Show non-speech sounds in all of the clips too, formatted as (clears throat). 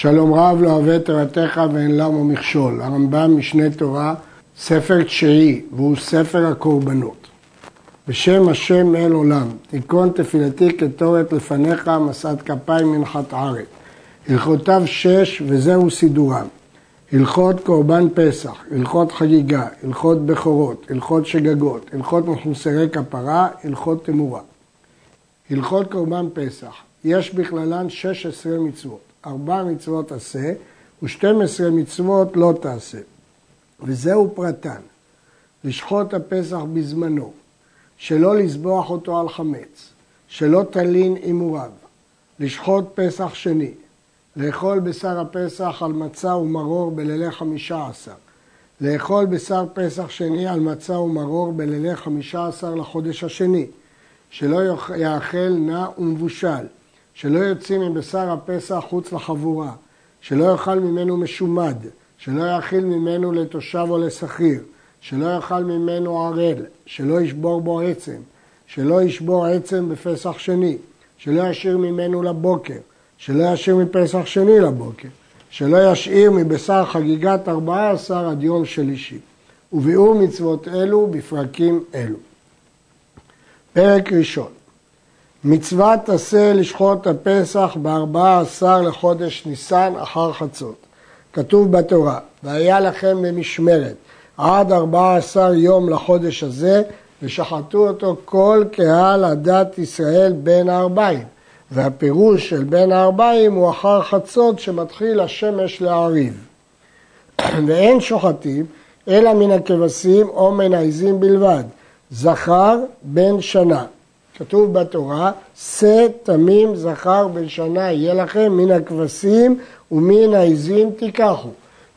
שלום רב לא אוהב תורתך ואין למה מכשול. הרמב"ם משנה תורה, ספר תשיעי, והוא ספר הקורבנות. בשם השם אל עולם, תיקון תפילתי כתורת לפניך, משאת כפיים מנחת ערב. הלכותיו שש וזהו סידורם. הלכות קורבן פסח, הלכות חגיגה, הלכות בכורות, הלכות שגגות, הלכות מחוסרי כפרה, הלכות תמורה. הלכות קורבן פסח, יש בכללן 16 מצוות. ארבע מצוות עשה ו-12 מצוות לא תעשה. וזהו פרטן, לשחוט הפסח בזמנו, שלא לזבוח אותו על חמץ, שלא תלין הימוריו, לשחוט פסח שני, לאכול בשר הפסח על מצה ומרור בלילי חמישה עשר, לאכול בשר פסח שני על מצה ומרור בלילי חמישה עשר לחודש השני, שלא יאכל נע ומבושל, שלא יוצאים מבשר הפסח חוץ לחבורה, שלא יאכל ממנו משומד, שלא יאכיל ממנו לתושב או לשכיר, שלא יאכל ממנו ערל, שלא ישבור בו עצם, שלא ישבור עצם בפסח שני, שלא ישאיר ממנו לבוקר, שלא ישאיר מפסח שני לבוקר, שלא ישאיר מבשר חגיגת ארבעה עשר עד יום שלישי. וביאור מצוות אלו בפרקים אלו. פרק ראשון מצוות עשה לשחוט הפסח בארבעה עשר לחודש ניסן אחר חצות. כתוב בתורה, והיה לכם במשמרת עד ארבעה עשר יום לחודש הזה, ושחטו אותו כל קהל עדת ישראל בין הארבעים. והפירוש של בין הארבעים הוא אחר חצות שמתחיל השמש להעריב. (clears throat) ואין שוחטים אלא מן הכבשים או מן העזים בלבד, זכר בן שנה. כתוב בתורה, שא תמים זכר בן שנה יהיה לכם מן הכבשים ומן העזים תיקחו.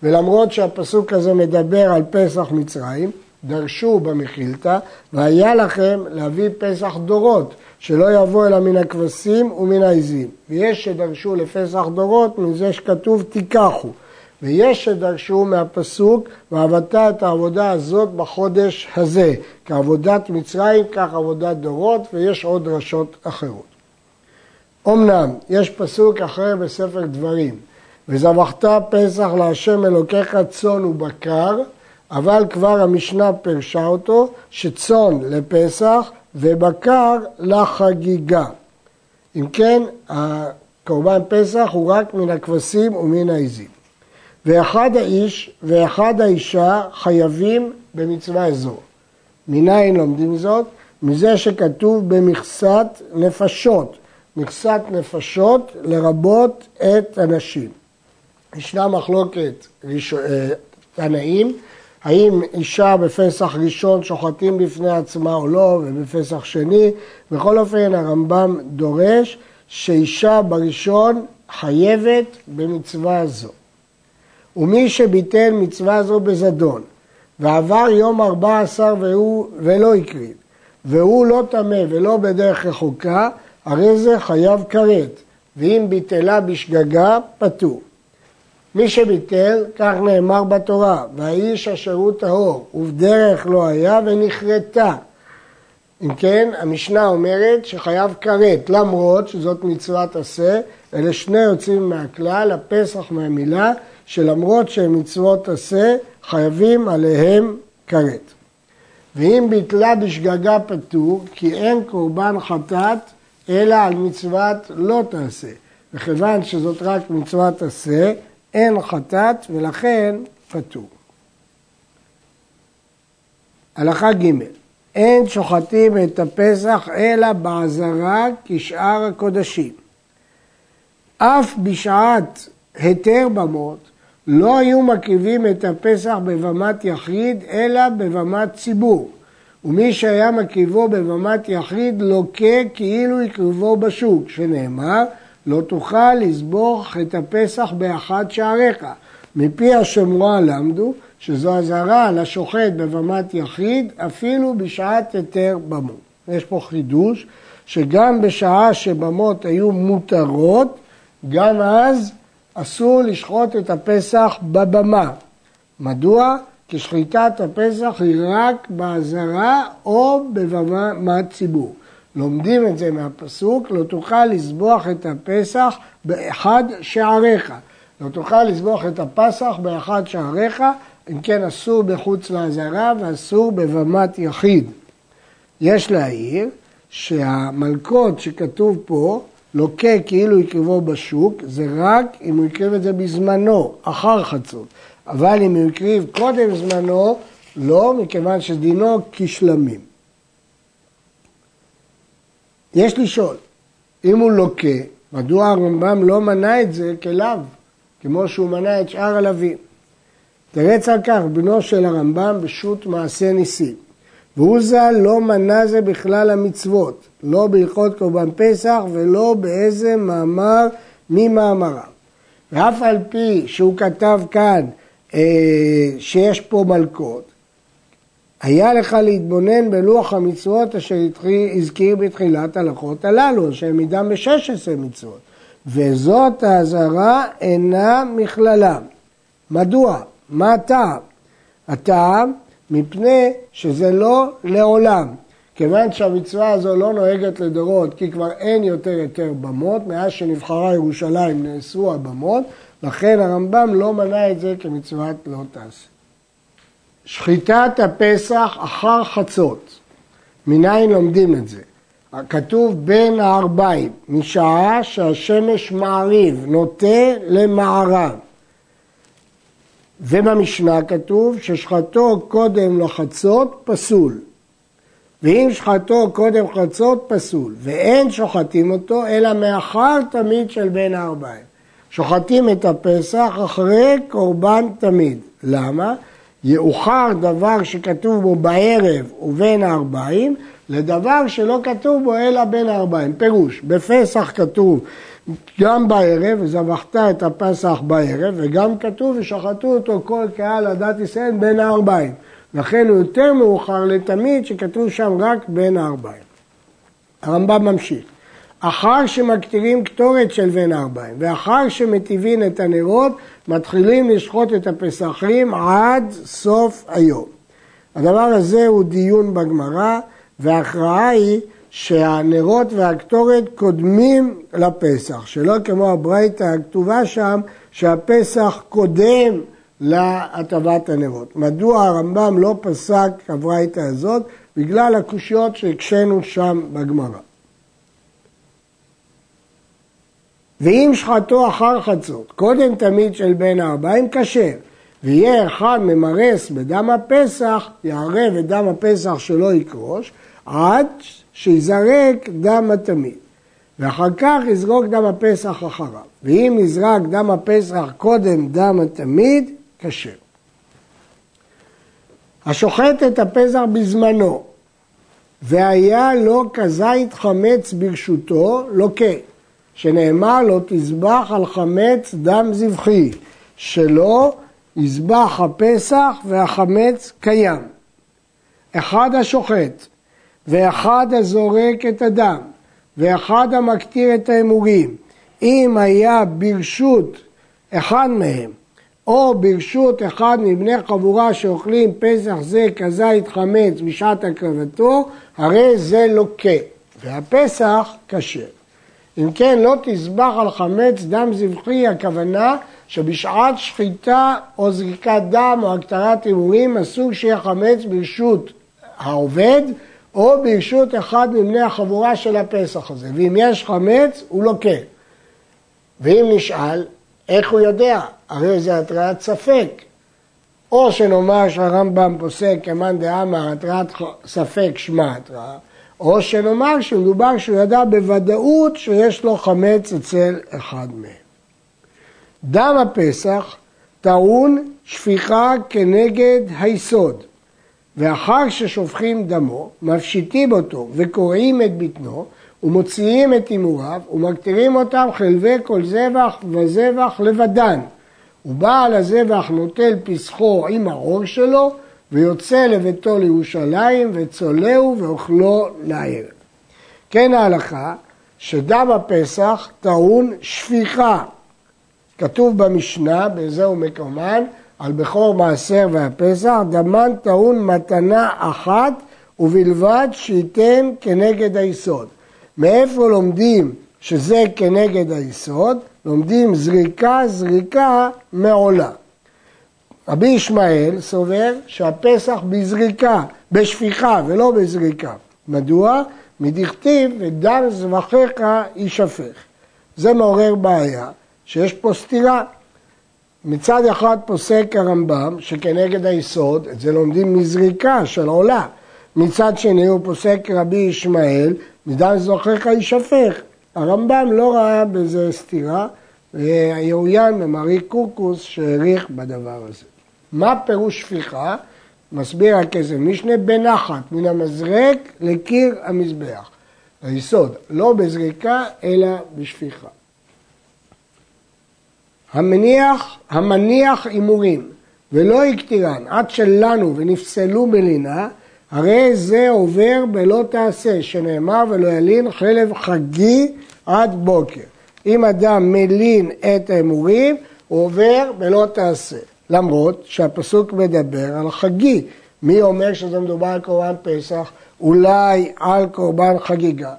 ולמרות שהפסוק הזה מדבר על פסח מצרים, דרשו במחילתא, והיה לכם להביא פסח דורות, שלא יבוא אלא מן הכבשים ומן העזים. ויש שדרשו לפסח דורות מזה שכתוב תיקחו. ויש שדרשו מהפסוק, ועבדת את העבודה הזאת בחודש הזה. כעבודת מצרים, כך עבודת דורות, ויש עוד דרשות אחרות. אמנם, יש פסוק אחר בספר דברים, וזבחת פסח להשם אלוקיך צאן ובקר, אבל כבר המשנה פירשה אותו, שצאן לפסח ובקר לחגיגה. אם כן, קורבן פסח הוא רק מן הכבשים ומן העזים. ואחד האיש ואחד האישה חייבים במצווה זו. מניין לומדים זאת? מזה שכתוב במכסת נפשות. מכסת נפשות לרבות את הנשים. ישנה מחלוקת אה, תנאים, האם אישה בפסח ראשון שוחטים בפני עצמה או לא, ובפסח שני. בכל אופן הרמב"ם דורש שאישה בראשון חייבת במצווה זו. ומי שביטל מצווה זו בזדון, ועבר יום ארבע עשר ולא הקריב, והוא לא טמא ולא בדרך רחוקה, הרי זה חייב כרת, ואם ביטלה בשגגה, פטור. מי שביטל, כך נאמר בתורה, והאיש אשר הוא טהור, ובדרך לא היה ונכרתה. אם כן, המשנה אומרת שחייב כרת, למרות שזאת מצוות עשה, אלה שני יוצאים מהכלל, הפסח מהמילה, שלמרות שהם מצוות עשה, חייבים עליהם כרת. ואם ביטלה בשגגה פטור, כי אין קורבן חטאת, אלא על מצוות לא תעשה. וכיוון שזאת רק מצוות עשה, אין חטאת ולכן פטור. הלכה ג' אין שוחטים את הפסח אלא בעזרה כשאר הקודשים. אף בשעת היתר במות לא היו מקריבים את הפסח בבמת יחיד, אלא בבמת ציבור. ומי שהיה מקריבו בבמת יחיד לוקה כאילו הקריבו בשוק, שנאמר, לא תוכל לסבוך את הפסח באחד שעריך. מפי השמועה למדו שזו אזהרה לשוחט בבמת יחיד, אפילו בשעת היתר במות. יש פה חידוש, שגם בשעה שבמות היו מותרות, גם אז אסור לשחוט את הפסח בבמה. מדוע? כי שחיטת הפסח היא רק באזהרה או בבמת ציבור. לומדים את זה מהפסוק, לא תוכל לסבוח את הפסח באחד שעריך. לא תוכל לזבוח את הפסח באחד שעריך, אם כן אסור בחוץ לעזרה ואסור בבמת יחיד. יש להעיר שהמלכות שכתוב פה, לוקה כאילו יקרבו בשוק, זה רק אם הוא יקריב את זה בזמנו, אחר חצות. אבל אם הוא הקריב קודם זמנו, לא, מכיוון שדינו כשלמים. יש לשאול, אם הוא לוקה, מדוע הרמב"ם לא מנה את זה כלאו, כמו שהוא מנה את שאר הלווים? תרץ על כך בנו של הרמב"ם בשו"ת מעשה ניסים. והוא ז"ל לא מנה זה בכלל המצוות, לא בהלכות קורבן פסח ולא באיזה מאמר ממאמריו. ואף על פי שהוא כתב כאן אה, שיש פה מלכות, היה לך להתבונן בלוח המצוות אשר הזכיר בתחילת הלכות הללו, שהם מדם ב-16 מצוות. וזאת האזהרה אינה מכללם. מדוע? מה הטעם? הטעם מפני שזה לא לעולם. כיוון שהמצווה הזו לא נוהגת לדורות, כי כבר אין יותר היתר במות, מאז שנבחרה ירושלים נאסרו הבמות, לכן הרמב"ם לא מנה את זה כמצוות לא תעשה. שחיטת הפסח אחר חצות, מניין לומדים את זה? כתוב בין הערביים, משעה שהשמש מעריב, נוטה למערב. ובמשנה כתוב ששחטו קודם לחצות פסול. ואם שחטו קודם חצות פסול, ואין שוחטים אותו אלא מאחר תמיד של בין הארבעים. שוחטים את הפסח אחרי קורבן תמיד. למה? יאוחר דבר שכתוב בו בערב ובין הארבעים, לדבר שלא כתוב בו אלא בין הארבעים. פירוש, בפסח כתוב גם בערב, וזבחת את הפסח בערב, וגם כתוב ושחטו אותו כל קהל עדת ישראל בין הארבעים. לכן הוא יותר מאוחר לתמיד שכתוב שם רק בין הארבעים. הרמב"ם ממשיך. אחר שמקטירים קטורת של בין הארבעים, ואחר שמטיבין את הנרות, מתחילים לשחוט את הפסחים עד סוף היום. הדבר הזה הוא דיון בגמרא, וההכרעה היא שהנרות והקטורת קודמים לפסח, שלא כמו הברייתא הכתובה שם, שהפסח קודם להטבת הנרות. מדוע הרמב"ם לא פסק הברייתא הזאת? בגלל הקושיות שהקשינו שם בגמרא. ואם שחטו אחר חצות, קודם תמיד של בין הארבעים, כשר. ויהיה אחד ממרס בדם הפסח, יערב את דם הפסח שלא יקרוש, עד שיזרק דם התמיד. ואחר כך יזרוק דם הפסח אחריו. ואם יזרק דם הפסח קודם דם התמיד, כשר. השוחט את הפסח בזמנו, והיה לו כזית חמץ ברשותו, לוקה, שנאמר לו תזבח על חמץ דם זבחי, שלא יזבח הפסח והחמץ קיים. אחד השוחט ואחד הזורק את הדם, ואחד המקטיר את ההימורים, אם היה ברשות אחד מהם, או ברשות אחד מבני חבורה שאוכלים פסח זה כזית חמץ בשעת הקרבתו, הרי זה לוקה, והפסח כשר. אם כן, לא תזבח על חמץ דם זבחי, הכוונה שבשעת שחיטה או זריקת דם או הקטרת הימורים אסור שיהיה חמץ ברשות העובד, או ברשות אחד מבני החבורה של הפסח הזה. ואם יש חמץ, הוא לוקה. ואם נשאל, איך הוא יודע? הרי זה התרעת ספק. או שנאמר שהרמב"ם פוסק כמאן דאמר התרעת ספק שמע התרעה, או שנאמר שמדובר שהוא ידע בוודאות שיש לו חמץ אצל אחד מהם. דם הפסח טעון שפיכה כנגד היסוד. ואחר ששופכים דמו, מפשיטים אותו וקורעים את בטנו, ומוציאים את הימוריו, ומקטירים אותם חלבי כל זבח וזבח לבדן. ובעל הזבח נוטל פסחו עם העור שלו, ויוצא לביתו לירושלים, וצולהו ואוכלו לערב. כן ההלכה, שדם הפסח טעון שפיכה. כתוב במשנה, בזהו מקומן, על בכור מעשר והפסח, דמן טעון מתנה אחת ובלבד שייתן כנגד היסוד. מאיפה לומדים שזה כנגד היסוד? לומדים זריקה, זריקה מעולה. רבי ישמעאל סובר שהפסח בזריקה, בשפיכה ולא בזריקה. מדוע? מדכתיב ודם זבחיך יישפך. זה מעורר בעיה, שיש פה סתירה. מצד אחד פוסק הרמב"ם שכנגד היסוד, את זה לומדים מזריקה של עולה. מצד שני הוא פוסק רבי ישמעאל, מדם זוכריך יישפך. הרמב"ם לא ראה בזה סתירה, ויעוין ממרי קורקוס שהעריך בדבר הזה. מה פירוש שפיכה? מסביר הכסף משנה בנחת מן המזרק לקיר המזבח. היסוד, לא בזריקה אלא בשפיכה. המניח, המניח הימורים ולא הקטירן עד שלנו ונפסלו מלינה, הרי זה עובר בלא תעשה, שנאמר ולא ילין חלב חגי עד בוקר. אם אדם מלין את ההימורים, הוא עובר בלא תעשה. למרות שהפסוק מדבר על חגי. מי אומר שזה מדובר על קורבן פסח? אולי על קורבן חגיגה.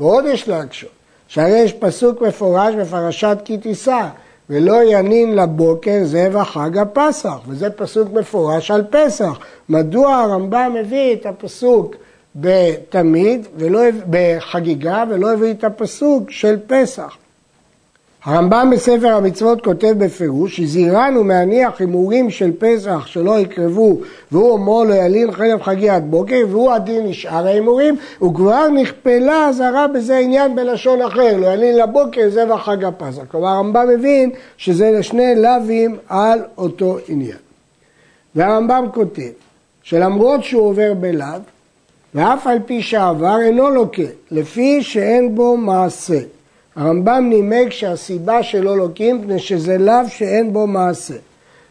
ועוד יש להקשות, שהרי יש פסוק מפורש בפרשת כי תישא, ולא ינין לבוקר זבח חג הפסח, וזה פסוק מפורש על פסח. מדוע הרמב"ם מביא את הפסוק בתמיד, ולא, בחגיגה, ולא הביא את הפסוק של פסח? הרמב"ם בספר המצוות כותב בפירוש, הזהירנו מהניח הימורים של פסח שלא יקרבו והוא אומר לא ילין חלב חגי עד בוקר והוא הדין לשאר ההימורים וכבר נכפלה אזהרה בזה עניין בלשון אחר, לא ילין לבוקר זה בחג הפסח. כלומר הרמב"ם מבין שזה לשני לאווים על אותו עניין. והרמב"ם כותב שלמרות שהוא עובר בלאו ואף על פי שעבר אינו לוקה לפי שאין בו מעשה הרמב"ם נימק שהסיבה שלא לוקים מפני שזה לאו שאין בו מעשה.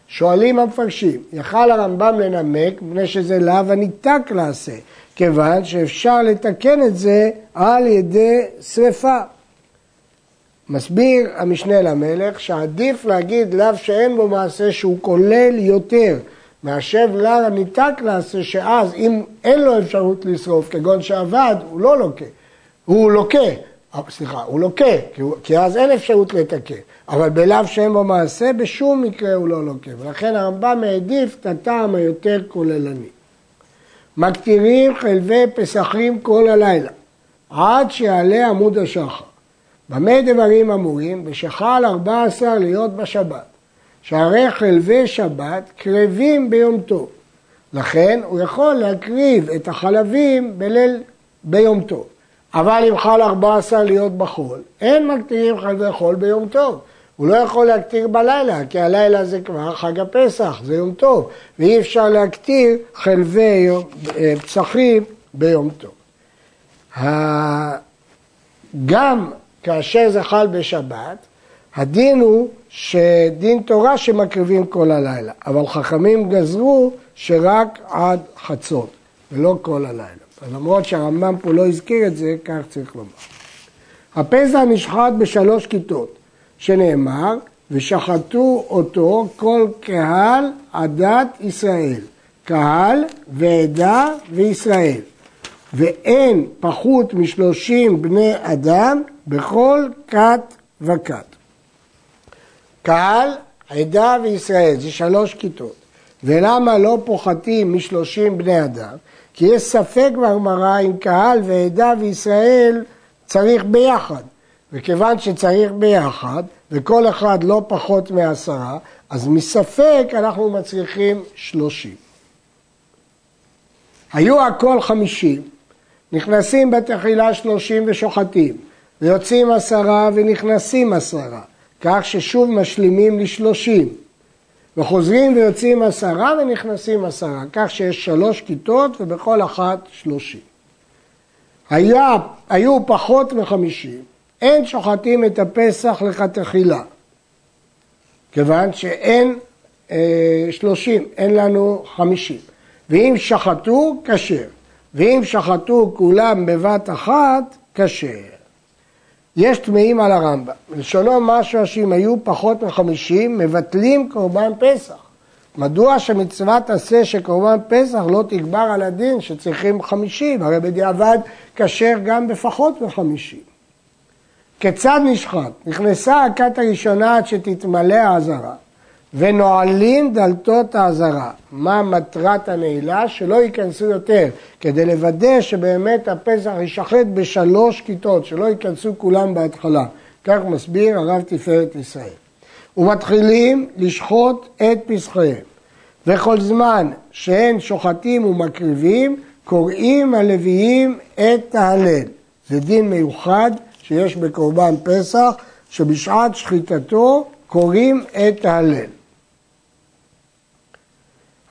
שואלים המפרשים, יכל הרמב"ם לנמק מפני שזה לאו הניתק לעשה, כיוון שאפשר לתקן את זה על ידי שרפה. מסביר המשנה למלך שעדיף להגיד לאו שאין בו מעשה שהוא כולל יותר מאשר לאו הניתק לעשה שאז אם אין לו אפשרות לשרוף כגון שעבד הוא לא לוקה, הוא לוקה סליחה, הוא לוקה, כי, כי אז אין אפשרות לתקן. אבל בלאו שאין בו מעשה, בשום מקרה הוא לא לוקה. ולכן הרמב"ם העדיף את הטעם היותר כוללני. מקטירים חלבי פסחים כל הלילה, עד שיעלה עמוד השחר. במה דברים אמורים? בשחל ארבע עשר להיות בשבת. שהרי חלבי שבת קרבים ביום טוב. לכן הוא יכול להקריב את החלבים בליל ביום טוב. אבל אם חל 14 להיות בחול, אין מקטירים חלבי חול ביום טוב. הוא לא יכול להקטיר בלילה, כי הלילה זה כבר חג הפסח, זה יום טוב, ואי אפשר להקטיר חלבי אה, פסחים ביום טוב. גם כאשר זה חל בשבת, הדין הוא שדין תורה שמקריבים כל הלילה, אבל חכמים גזרו שרק עד חצות, ולא כל הלילה. למרות שהרמב"ם פה לא הזכיר את זה, כך צריך לומר. הפסח נשחט בשלוש כיתות, שנאמר, ושחטו אותו כל קהל עדת ישראל, קהל ועדה וישראל, ואין פחות משלושים בני אדם בכל כת וכת. קהל, עדה וישראל, זה שלוש כיתות. ולמה לא פוחתים משלושים בני אדם? כי יש ספק בגמרא אם קהל ועדה וישראל צריך ביחד. וכיוון שצריך ביחד, וכל אחד לא פחות מעשרה, אז מספק אנחנו מצריכים שלושים. היו הכל חמישים, נכנסים בתחילה שלושים ושוחטים, ויוצאים עשרה ונכנסים עשרה, כך ששוב משלימים לשלושים. וחוזרים ויוצאים עשרה ונכנסים עשרה, כך שיש שלוש כיתות ובכל אחת שלושים. היה, היו פחות מחמישים, אין שוחטים את הפסח לכתחילה, כיוון שאין אה, שלושים, אין לנו חמישים. ואם שחטו, כשר. ואם שחטו כולם בבת אחת, כשר. יש טמאים על הרמב"ם. לשונו משהו שאם היו פחות מחמישים, מבטלים קורבן פסח. מדוע שמצוות עשה שקורבן פסח לא תגבר על הדין שצריכים חמישים? הרי בדיעבד כשר גם בפחות מחמישים. כיצד נשחט? נכנסה הכת הראשונה עד שתתמלא האזהרה, ונועלים דלתות האזהרה. מה מטרת הנעילה? שלא ייכנסו יותר, כדי לוודא שבאמת הפסח יישחט בשלוש כיתות, שלא ייכנסו כולם בהתחלה. כך מסביר הרב תפארת ישראל. ומתחילים לשחוט את פסחיהם. וכל זמן שאין שוחטים ומקריבים, קוראים הלוויים את ההלל. זה דין מיוחד שיש בקורבן פסח, שבשעת שחיטתו קוראים את ההלל.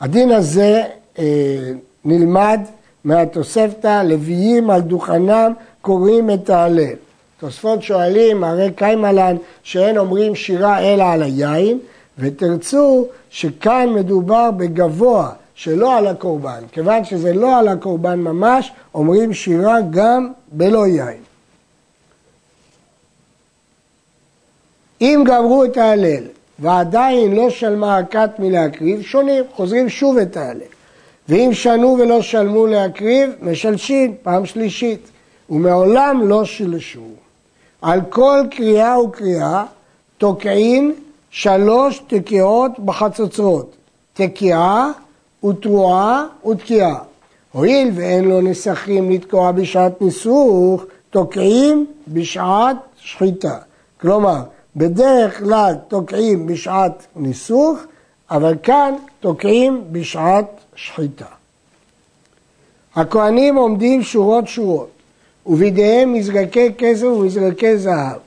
הדין הזה אה, נלמד מהתוספתא, לוויים על דוכנם קוראים את ההלל. תוספות שואלים, הרי קיימלן שאין אומרים שירה אלא על היין, ותרצו שכאן מדובר בגבוה, שלא על הקורבן. כיוון שזה לא על הקורבן ממש, אומרים שירה גם בלא יין. אם גמרו את ההלל ועדיין לא שלמה הכת מלהקריב, שונים, חוזרים שוב את ההלל. ואם שנו ולא שלמו להקריב, משלשים פעם שלישית, ומעולם לא שילשו. על כל קריאה וקריאה תוקעים שלוש תקיעות בחצוצרות, תקיעה ותרועה ותקיעה. הואיל ואין לו נסכים לתקוע בשעת ניסוך, תוקעים בשעת שחיטה. כלומר, בדרך כלל תוקעים בשעת ניסוך, אבל כאן תוקעים בשעת שחיטה. הכהנים עומדים שורות שורות, ובידיהם מזרקי כסף ומזרקי זהב.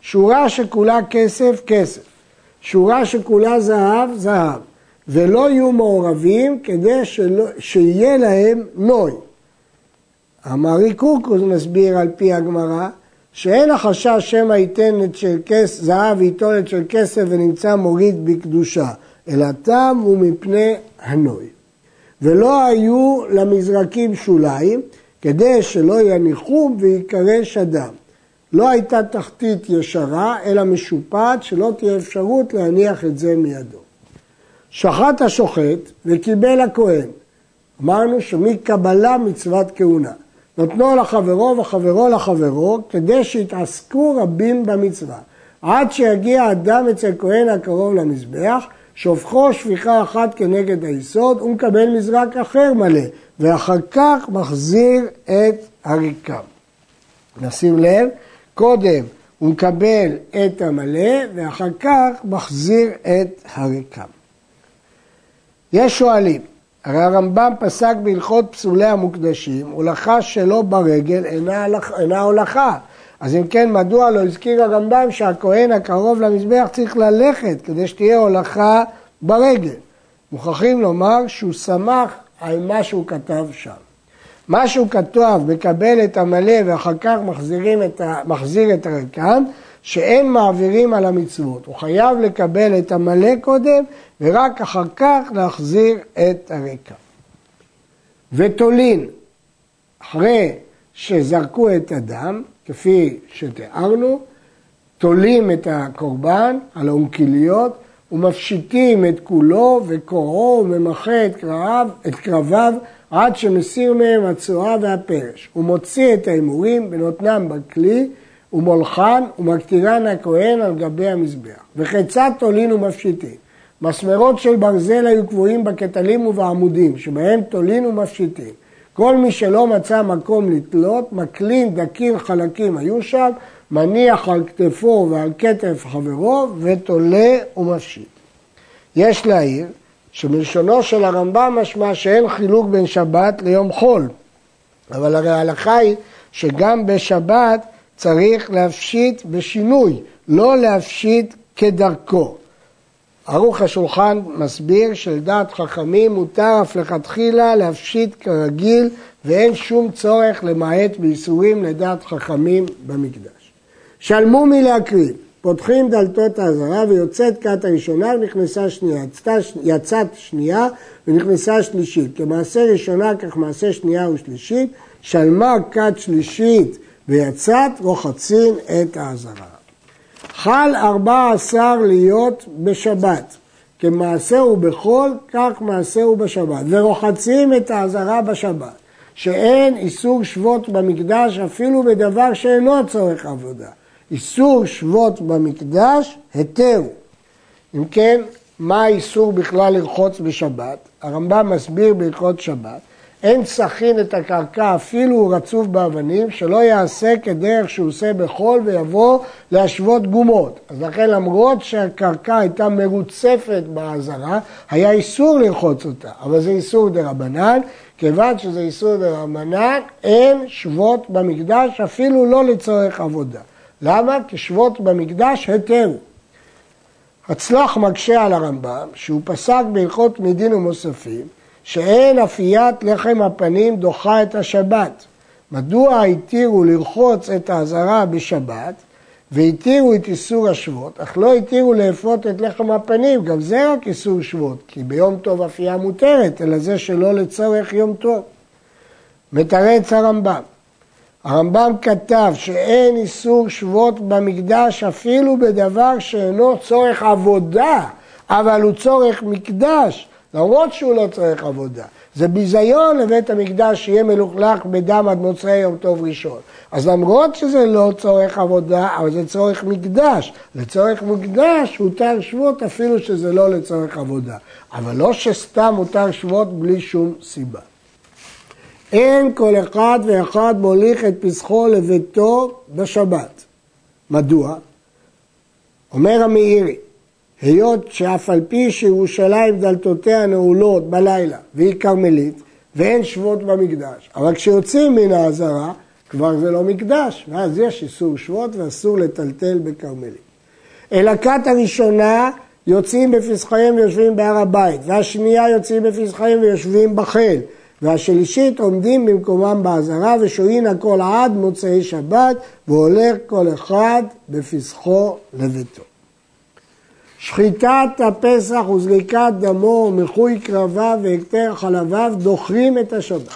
שורה שכולה כסף, כסף. שורה שכולה זהב, זהב. ולא יהיו מעורבים כדי שלא, שיהיה להם נוי. המרי קורקוס מסביר על פי הגמרא שאין החשש שמא ייתן את של כס, זהב וייטול את של כסף ונמצא מוריד בקדושה, אלא תם הוא מפני הנוי. ולא היו למזרקים שוליים, כדי שלא יניחום ויקרא שדם. לא הייתה תחתית ישרה, אלא משופעת, שלא תהיה אפשרות להניח את זה מידו. שחט השוחט וקיבל הכהן. אמרנו שמקבלה מצוות כהונה. נותנו לחברו וחברו לחברו, כדי שיתעסקו רבים במצווה. עד שיגיע אדם אצל כהן הקרוב למזבח, שופכו שפיכה אחת כנגד היסוד, הוא מקבל מזרק אחר מלא, ואחר כך מחזיר את הריקם. נשים לב, קודם הוא מקבל את המלא, ואחר כך מחזיר את הריקם. יש שואלים, הרי הרמב"ם פסק בהלכות פסולי המוקדשים, הולכה שלא ברגל אינה, אינה הולכה. אז אם כן, מדוע לא הזכיר הרמב"ם שהכהן הקרוב למזבח צריך ללכת כדי שתהיה הולכה ברגל? מוכרחים לומר שהוא שמח על מה שהוא כתב שם. מה שהוא כתב, מקבל את המלא ואחר כך את ה... מחזיר את הרקם, שאין מעבירים על המצוות. הוא חייב לקבל את המלא קודם, ורק אחר כך להחזיר את הרקע. ותולין, אחרי שזרקו את הדם, כפי שתיארנו, תולים את הקורבן על האונקיליות ומפשיטים את כולו וקוראו וממחה את קרביו, את קרביו עד שמסיר מהם הצואה והפרש. הוא מוציא את ההימורים ונותנם בכלי ומולחן ומקטירן הכהן על גבי המזבח. וכיצד תולין ומפשיטים? מסמרות של ברזל היו קבועים בקטלים ובעמודים, שבהם תולין ומפשיטים. כל מי שלא מצא מקום לתלות, מקלין דקים חלקים היו שם, מניח על כתפו ועל כתף חברו, ותולה ומפשיט. יש להעיר שבלשונו של הרמב"ם משמע שאין חילוק בין שבת ליום חול, אבל הרי ההלכה היא שגם בשבת צריך להפשיט בשינוי, לא להפשיט כדרכו. ערוך השולחן מסביר שלדעת חכמים מותר אף לכתחילה להפשיט כרגיל ואין שום צורך למעט בייסורים לדעת חכמים במקדש. שלמו מלהקריב, פותחים דלתות האזהרה ויוצאת כת הראשונה ונכנסה שנייה, יצאת שנייה ונכנסה שלישית. כמעשה ראשונה כך מעשה שנייה ושלישית, שלמה כת שלישית ויצאת רוחצין את האזהרה. חל ארבע עשר להיות בשבת, כמעשהו בחול, כך מעשהו בשבת, ורוחצים את האזהרה בשבת, שאין איסור שבות במקדש אפילו בדבר שאינו צורך עבודה, איסור שבות במקדש, היתר. אם כן, מה האיסור בכלל לרחוץ בשבת? הרמב"ם מסביר בהלכות שבת, אין סכין את הקרקע אפילו הוא רצוף באבנים, שלא יעשה כדרך שהוא עושה בחול ויבוא להשוות גומות. אז לכן למרות שהקרקע הייתה מרוצפת באזהרה, היה איסור לרחוץ אותה, אבל זה איסור דה רבנן, כיוון שזה איסור דה רבנן, אין שבות במקדש אפילו לא לצורך עבודה. למה? כי שבות במקדש היתר. הצלח מקשה על הרמב"ם, שהוא פסק בהלכות מדין ומוספים, שאין אפיית לחם הפנים דוחה את השבת. מדוע התירו לרחוץ את האזהרה בשבת והתירו את איסור השבות, אך לא התירו לאפות את לחם הפנים, גם זה רק איסור שבות, כי ביום טוב אפייה מותרת, אלא זה שלא לצורך יום טוב. מתרץ הרמב"ם, הרמב"ם כתב שאין איסור שבות במקדש אפילו בדבר שאינו צורך עבודה, אבל הוא צורך מקדש, למרות שהוא לא צריך עבודה. זה ביזיון לבית המקדש שיהיה מלוכלך בדם עד מוצאי יום טוב ראשון. אז למרות שזה לא צורך עבודה, אבל זה צורך מקדש. לצורך מקדש הותר שבות אפילו שזה לא לצורך עבודה. אבל לא שסתם הותר שבות בלי שום סיבה. אין כל אחד ואחד מוליך את פסחו לביתו בשבת. מדוע? אומר המאירי, היות שאף על פי שירושלים דלתותיה נעולות בלילה והיא כרמלית ואין שבות במקדש, אבל כשיוצאים מן העזרה כבר זה לא מקדש, ואז יש איסור שבות ואסור לטלטל בכרמלית. אלא כת הראשונה יוצאים בפסחיהם ויושבים בהר הבית, והשנייה יוצאים בפסחיהם ויושבים בחיל, והשלישית עומדים במקומם בעזרה ושוהין הכל עד מוצאי שבת והולך כל אחד בפסחו לביתו. שחיטת הפסח וזריקת דמו, מחוי קרביו והקטר חלביו דוחים את השבת,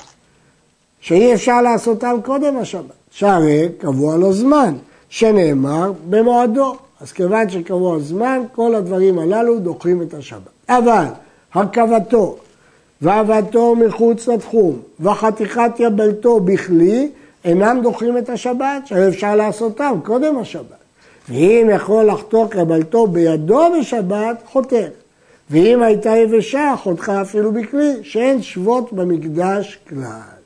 שאי אפשר לעשותם קודם השבת, שהרי קבוע לו זמן, שנאמר במועדו. אז כיוון שקבוע זמן, כל הדברים הללו דוחים את השבת. אבל הרכבתו ועבדתו מחוץ לתחום וחתיכת יבלתו בכלי, אינם דוחים את השבת, שהרי אפשר לעשותם קודם השבת. ואם יכול לחתוך יבלתו בידו בשבת, חותך. ואם הייתה יבשה, חותכה אפילו בכלי, שאין שבות במקדש כלל.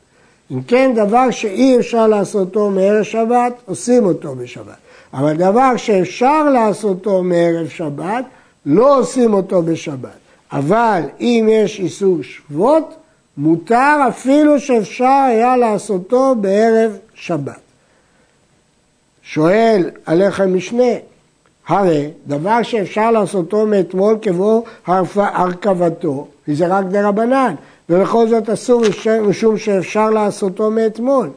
אם כן, דבר שאי אפשר לעשותו מערב שבת, עושים אותו בשבת. אבל דבר שאפשר לעשותו מערב שבת, לא עושים אותו בשבת. אבל אם יש איסור שבות, מותר אפילו שאפשר היה לעשותו בערב שבת. שואל הלחם משנה, הרי דבר שאפשר לעשותו מאתמול כבוא הרכבתו, זה רק דרבנן, ובכל זאת אסור משום שאפשר לעשותו מאתמול.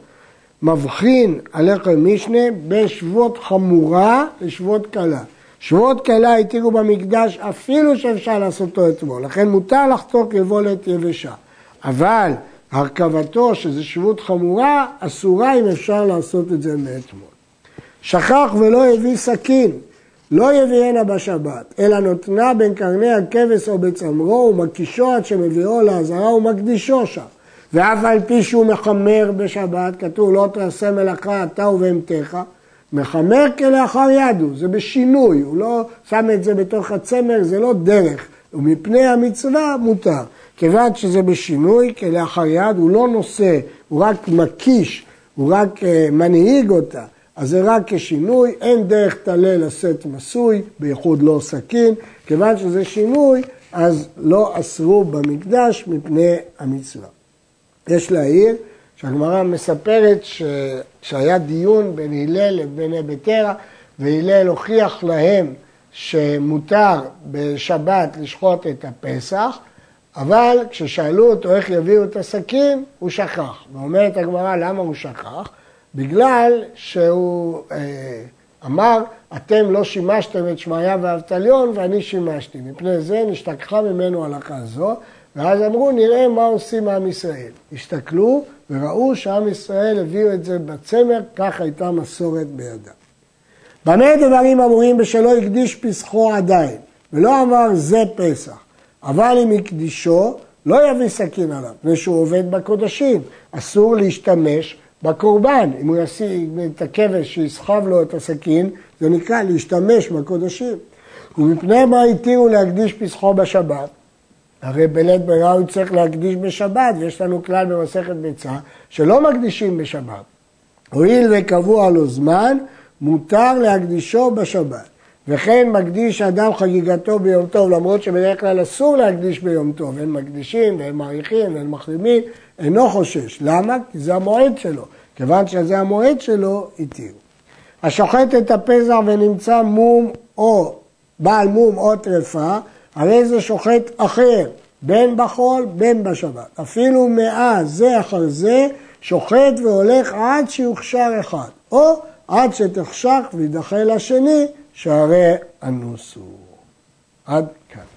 מבחין הלחם משנה בין שבות חמורה לשבות קלה. שבות קלה התירו במקדש אפילו שאפשר לעשותו אתמול, לכן מותר לחתוך יבולת יבשה. אבל הרכבתו, שזה שבות חמורה, אסורה אם אפשר לעשות את זה מאתמול. שכח ולא הביא סכין, לא יביאנה בשבת, אלא נותנה בין קרני הכבש או בצמרו ומקישו עד שמביאו לעזרה ומקדישו שם. ואף על פי שהוא מחמר בשבת, כתוב לא תעשה מלאכה אתה ובהמתך, מחמר כלאחר ידו, זה בשינוי, הוא לא שם את זה בתוך הצמר, זה לא דרך, ומפני המצווה מותר. כיוון שזה בשינוי, כלאחר יד, הוא לא נושא, הוא רק מקיש, הוא רק אה, מנהיג אותה. אז זה רק כשינוי, אין דרך טלה לשאת מסוי, בייחוד לא סכין, כיוון שזה שינוי, אז לא אסרו במקדש מפני המצווה. יש להעיר שהגמרא מספרת ש... שהיה דיון בין הלל לבין אבטרה, והלל הוכיח להם שמותר בשבת לשחוט את הפסח, אבל כששאלו אותו איך יביאו את הסכין, הוא שכח. ואומרת הגמרא, למה הוא שכח? בגלל שהוא אה, אמר, אתם לא שימשתם את שמעיה ואבטליון ואני שימשתי. מפני זה נשתכחה ממנו הלכה זו, ואז אמרו, נראה מה עושים עם ישראל. הסתכלו וראו שעם ישראל הביאו את זה בצמר, כך הייתה מסורת בידם. במה דברים אמורים בשלא הקדיש פסחו עדיין, ולא אמר זה פסח, אבל אם הקדישו, לא יביא סכין עליו, מפני שהוא עובד בקודשים, אסור להשתמש בקורבן, אם הוא ישיג את הכבש שיסחב לו את הסכין, זה נקרא להשתמש בקודשים. ומפני מה התירו להקדיש פסחו בשבת? הרי בלית ברירה הוא צריך להקדיש בשבת, ויש לנו כלל במסכת ביצה שלא מקדישים בשבת. הואיל וקבוע לו זמן, מותר להקדישו בשבת. וכן מקדיש אדם חגיגתו ביום טוב, למרות שבדרך כלל אסור להקדיש ביום טוב, אין מקדישים ואין מעריכים ואין מחרימים, אינו חושש. למה? כי זה המועד שלו. כיוון שזה המועד שלו, התירו. השוחט את הפזח ונמצא מום או בעל מום או טרפה, הרי זה שוחט אחר, בין בחול בין בשבת. אפילו מאז זה אחר זה, שוחט והולך עד שיוכשר אחד, או עד שתחשך וידחה לשני, שהרי אנוס הוא. עד כאן.